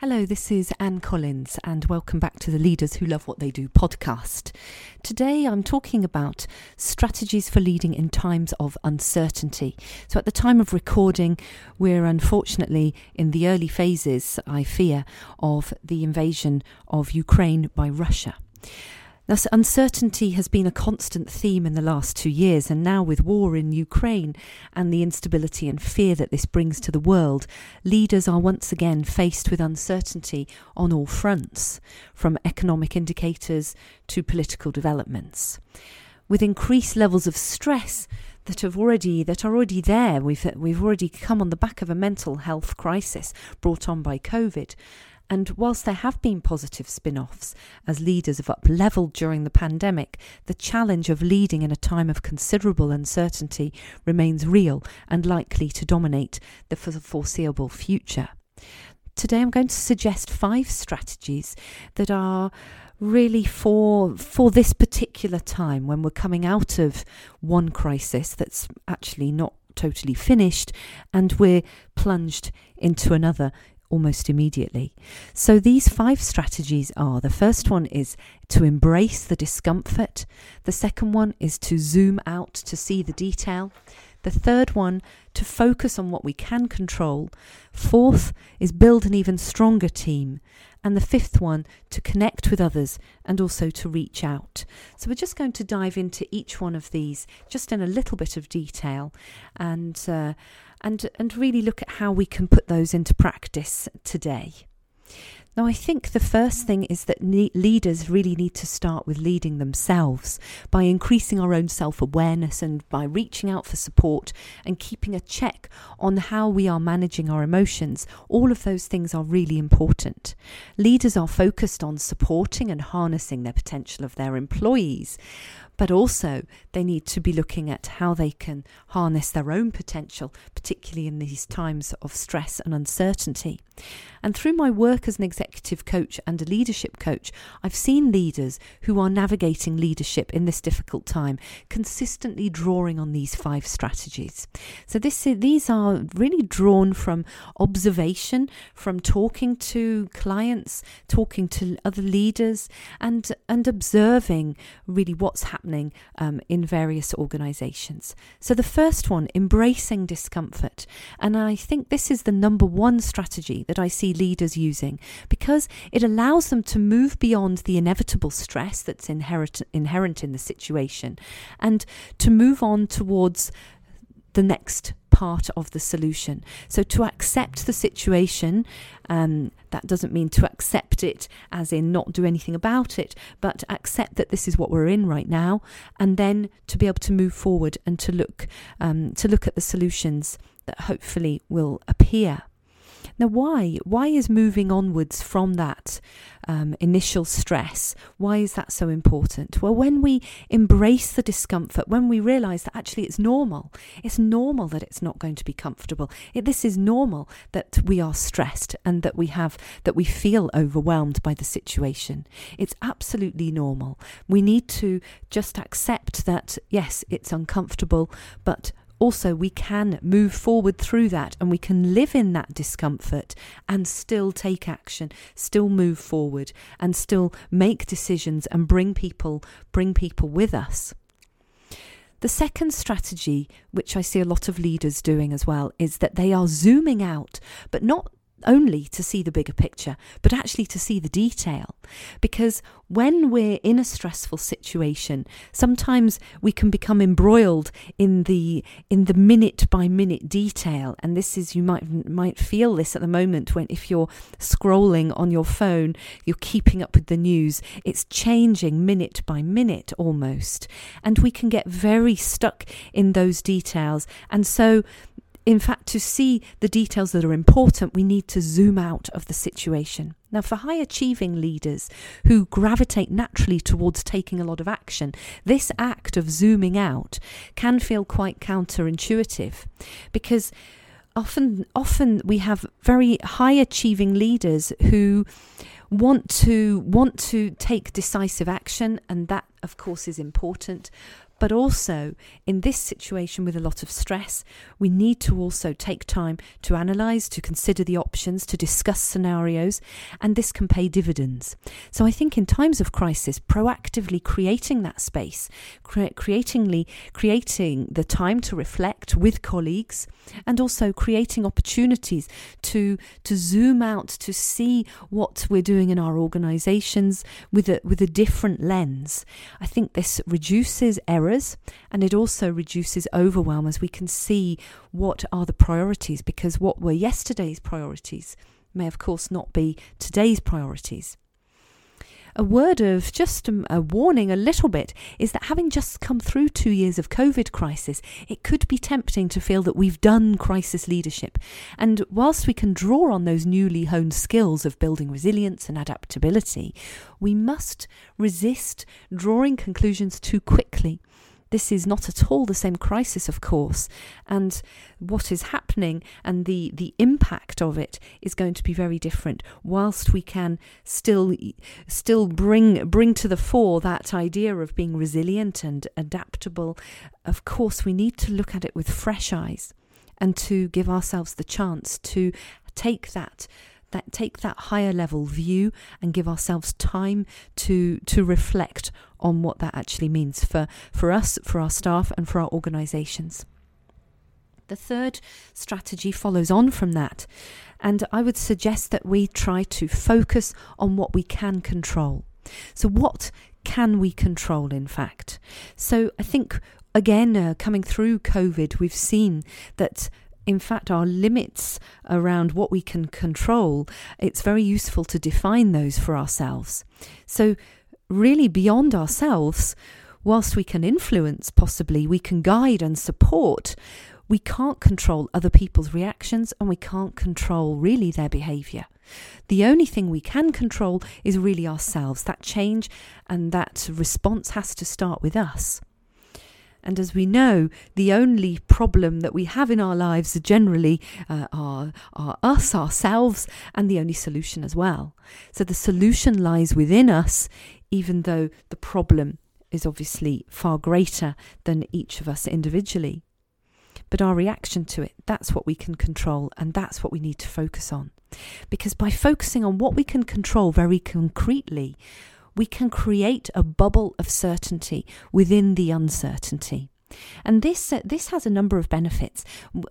Hello, this is Anne Collins, and welcome back to the Leaders Who Love What They Do podcast. Today I'm talking about strategies for leading in times of uncertainty. So, at the time of recording, we're unfortunately in the early phases, I fear, of the invasion of Ukraine by Russia. Thus, uncertainty has been a constant theme in the last two years, and now with war in Ukraine and the instability and fear that this brings to the world, leaders are once again faced with uncertainty on all fronts, from economic indicators to political developments. With increased levels of stress, that have already that are already there. We've we've already come on the back of a mental health crisis brought on by COVID, and whilst there have been positive spin offs as leaders have up levelled during the pandemic, the challenge of leading in a time of considerable uncertainty remains real and likely to dominate the foreseeable future. Today, I'm going to suggest five strategies that are really for for this particular time when we're coming out of one crisis that's actually not totally finished and we're plunged into another almost immediately. So, these five strategies are the first one is to embrace the discomfort, the second one is to zoom out to see the detail. The third one, to focus on what we can control. Fourth is build an even stronger team. And the fifth one, to connect with others and also to reach out. So we're just going to dive into each one of these just in a little bit of detail and. Uh, and, and really look at how we can put those into practice today. Now, I think the first thing is that leaders really need to start with leading themselves by increasing our own self awareness and by reaching out for support and keeping a check on how we are managing our emotions. All of those things are really important. Leaders are focused on supporting and harnessing the potential of their employees, but also they need to be looking at how they can harness their own potential, particularly in these times of stress and uncertainty. And through my work as an executive coach and a leadership coach, I've seen leaders who are navigating leadership in this difficult time consistently drawing on these five strategies. So this these are really drawn from observation, from talking to clients, talking to other leaders and and observing really what's happening um, in various organizations. So, the first one, embracing discomfort. And I think this is the number one strategy that I see leaders using because it allows them to move beyond the inevitable stress that's inherent, inherent in the situation and to move on towards the next part of the solution. So to accept the situation, um, that doesn't mean to accept it as in not do anything about it, but accept that this is what we're in right now, and then to be able to move forward and to look um, to look at the solutions that hopefully will appear. Now, why? Why is moving onwards from that um, initial stress, why is that so important? Well, when we embrace the discomfort, when we realize that actually it's normal, it's normal that it's not going to be comfortable. It, this is normal that we are stressed and that we have, that we feel overwhelmed by the situation. It's absolutely normal. We need to just accept that, yes, it's uncomfortable, but also we can move forward through that and we can live in that discomfort and still take action, still move forward and still make decisions and bring people bring people with us. The second strategy, which I see a lot of leaders doing as well, is that they are zooming out, but not only to see the bigger picture, but actually to see the detail. Because when we're in a stressful situation, sometimes we can become embroiled in the in the minute by minute detail. And this is you might might feel this at the moment when if you're scrolling on your phone, you're keeping up with the news. It's changing minute by minute almost. And we can get very stuck in those details. And so in fact, to see the details that are important, we need to zoom out of the situation. Now, for high achieving leaders who gravitate naturally towards taking a lot of action, this act of zooming out can feel quite counterintuitive because often often we have very high achieving leaders who want to want to take decisive action and that of course is important But also, in this situation with a lot of stress, we need to also take time to analyze, to consider the options, to discuss scenarios, and this can pay dividends. So I think in times of crisis, proactively creating that space, cre- creatingly creating the time to reflect with colleagues, and also creating opportunities to to zoom out to see what we're doing in our organizations with a with a different lens. I think this reduces errors and it also reduces overwhelm as we can see what are the priorities because what were yesterday's priorities may of course not be today's priorities a word of just um, a warning a little bit is that having just come through two years of COVID crisis, it could be tempting to feel that we've done crisis leadership. And whilst we can draw on those newly honed skills of building resilience and adaptability, we must resist drawing conclusions too quickly this is not at all the same crisis, of course, and what is happening and the, the impact of it is going to be very different. Whilst we can still still bring bring to the fore that idea of being resilient and adaptable, of course we need to look at it with fresh eyes and to give ourselves the chance to take that that take that higher level view and give ourselves time to to reflect on what that actually means for, for us, for our staff, and for our organisations. The third strategy follows on from that, and I would suggest that we try to focus on what we can control. So, what can we control, in fact? So, I think again, uh, coming through COVID, we've seen that in fact, our limits around what we can control, it's very useful to define those for ourselves. So, really beyond ourselves, whilst we can influence, possibly, we can guide and support, we can't control other people's reactions and we can't control really their behaviour. The only thing we can control is really ourselves. That change and that response has to start with us. And as we know, the only problem that we have in our lives generally uh, are, are us, ourselves, and the only solution as well. So the solution lies within us, even though the problem is obviously far greater than each of us individually. But our reaction to it, that's what we can control, and that's what we need to focus on. Because by focusing on what we can control very concretely, we can create a bubble of certainty within the uncertainty. And this uh, this has a number of benefits.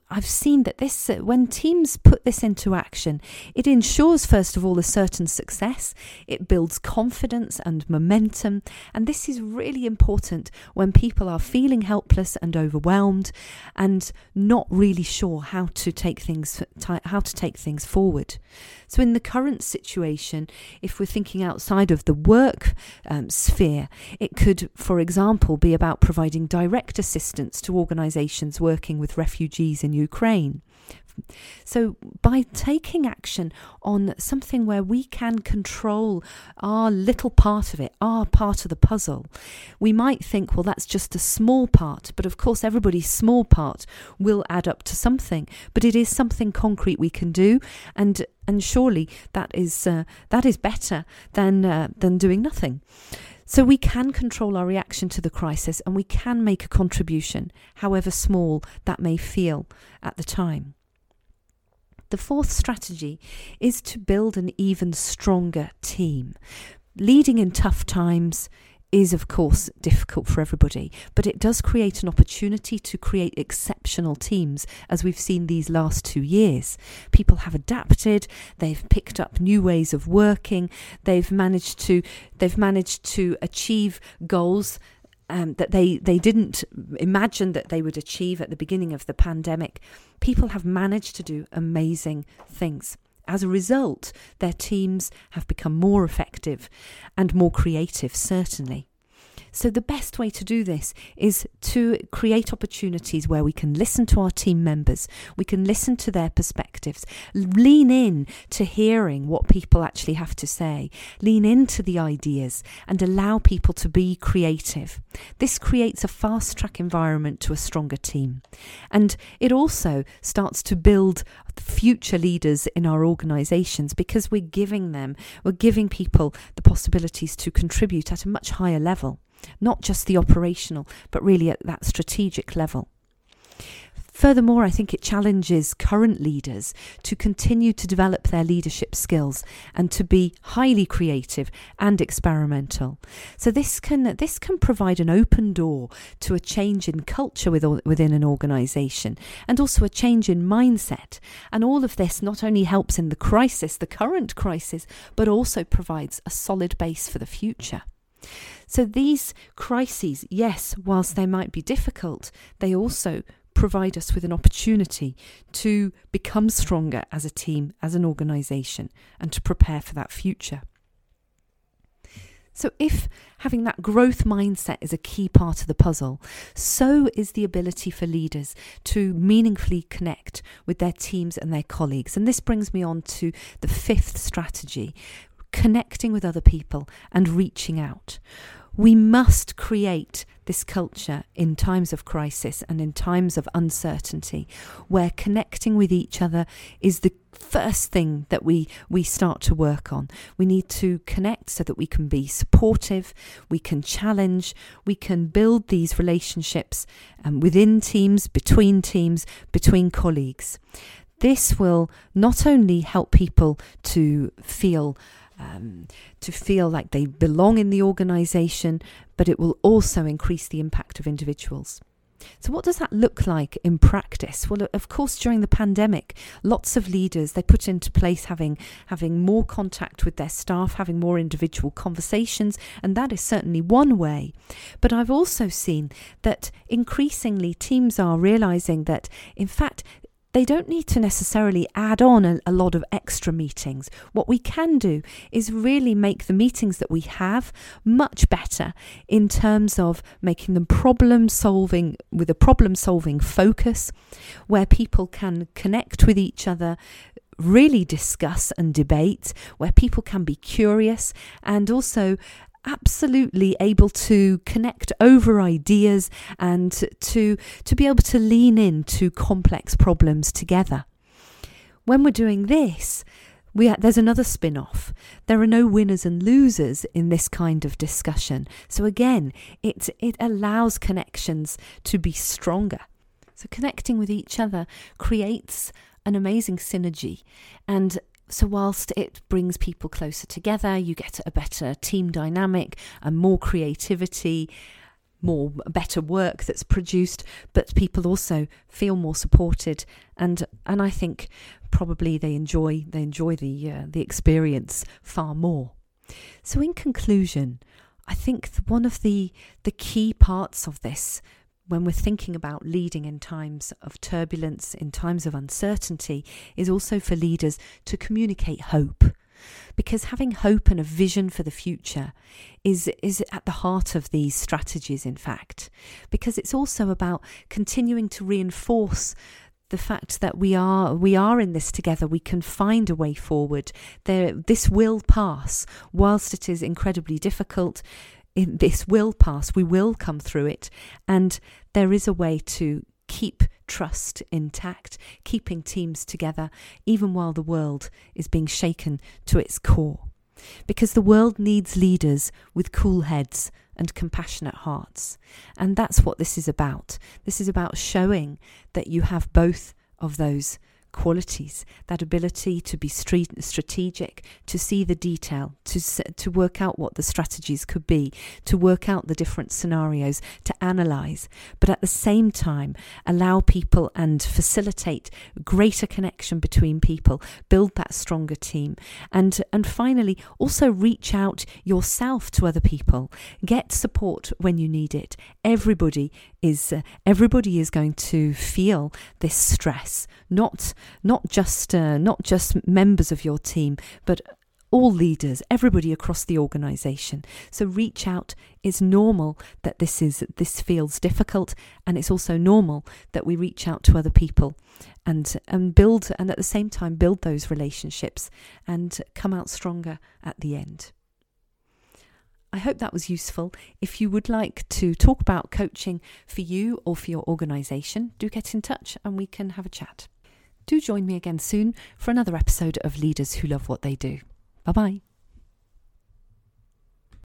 I've seen that this uh, when teams put this into action, it ensures first of all a certain success. It builds confidence and momentum, and this is really important when people are feeling helpless and overwhelmed and not really sure how to take things how to take things forward. So in the current situation, if we're thinking outside of the work um, sphere, it could, for example, be about providing direct assistance to organisations working with refugees in Ukraine. So, by taking action on something where we can control our little part of it, our part of the puzzle, we might think, well, that's just a small part. But of course, everybody's small part will add up to something. But it is something concrete we can do, and and surely that is uh, that is better than uh, than doing nothing. So we can control our reaction to the crisis and we can make a contribution, however small that may feel at the time. The fourth strategy is to build an even stronger team. Leading in tough times is, of course, difficult for everybody, but it does create an opportunity to create exceptional teams, as we've seen these last two years. People have adapted, they've picked up new ways of working, they've managed to they've managed to achieve goals um, that they, they didn't imagine that they would achieve at the beginning of the pandemic. People have managed to do amazing things. As a result, their teams have become more effective and more creative, certainly. So, the best way to do this is to create opportunities where we can listen to our team members, we can listen to their perspectives, lean in to hearing what people actually have to say, lean into the ideas, and allow people to be creative. This creates a fast track environment to a stronger team. And it also starts to build future leaders in our organisations because we're giving them, we're giving people the possibilities to contribute at a much higher level. Not just the operational, but really at that strategic level. Furthermore, I think it challenges current leaders to continue to develop their leadership skills and to be highly creative and experimental. So this can this can provide an open door to a change in culture within an organization and also a change in mindset. And all of this not only helps in the crisis, the current crisis, but also provides a solid base for the future. So these crises, yes, whilst they might be difficult, they also provide us with an opportunity to become stronger as a team, as an organisation, and to prepare for that future. So, if having that growth mindset is a key part of the puzzle, so is the ability for leaders to meaningfully connect with their teams and their colleagues. And this brings me on to the fifth strategy connecting with other people and reaching out. We must create this culture in times of crisis and in times of uncertainty where connecting with each other is the first thing that we we start to work on we need to connect so that we can be supportive we can challenge we can build these relationships um, within teams between teams between colleagues this will not only help people to feel um, to feel like they belong in the organisation, but it will also increase the impact of individuals. So, what does that look like in practice? Well, of course, during the pandemic, lots of leaders they put into place having having more contact with their staff, having more individual conversations, and that is certainly one way. But I've also seen that increasingly teams are realizing that, in fact, they don't need to necessarily add on a, a, lot of extra meetings. What we can do is really make the meetings that we have much better in terms of making them problem solving with a problem solving focus where people can connect with each other, really discuss and debate, where people can be curious and also absolutely able to connect over ideas and to to be able to lean into complex problems together. When we're doing this, we, there's another spin off. There are no winners and losers in this kind of discussion. So, again, it, it allows connections to be stronger. So, connecting with each other creates an amazing synergy and so, whilst it brings people closer together, you get a better team dynamic and more creativity, more better work that's produced, but people also feel more supported, and and I think probably they enjoy they enjoy the uh, the experience far more. So, in conclusion, I think one of the the key parts of this when we're thinking about leading in times of turbulence, in times of uncertainty, is also for leaders to communicate hope. Because having hope and a vision for the future is, is at the heart of these strategies, in fact. Because it's also about continuing to reinforce the fact that we are we are in this together we can find a way forward there this will pass whilst it is incredibly difficult in this will pass, we will come through it, and there is a way to keep trust intact, keeping teams together, even while the world is being shaken to its core. Because the world needs leaders with cool heads and compassionate hearts. And that's what this is about. This is about showing that you have both of those qualities, that ability to be strategic, to see the detail, to, to work out what the strategies could be, to work out the different scenarios, to analyze, but at the same time allow people and facilitate greater connection between people, build that stronger team, and, and finally also reach out yourself to other people, get support when you need it. Everybody is uh, everybody is going to feel this stress, not not just uh, not just members of your team, but all leaders, everybody across the organization. So reach out. It's normal that this is this feels difficult and it's also normal that we reach out to other people and and build and at the same time build those relationships and come out stronger at the end. I hope that was useful. If you would like to talk about coaching for you or for your organisation, do get in touch and we can have a chat. Do join me again soon for another episode of Leaders Who Love What They Do. Bye bye.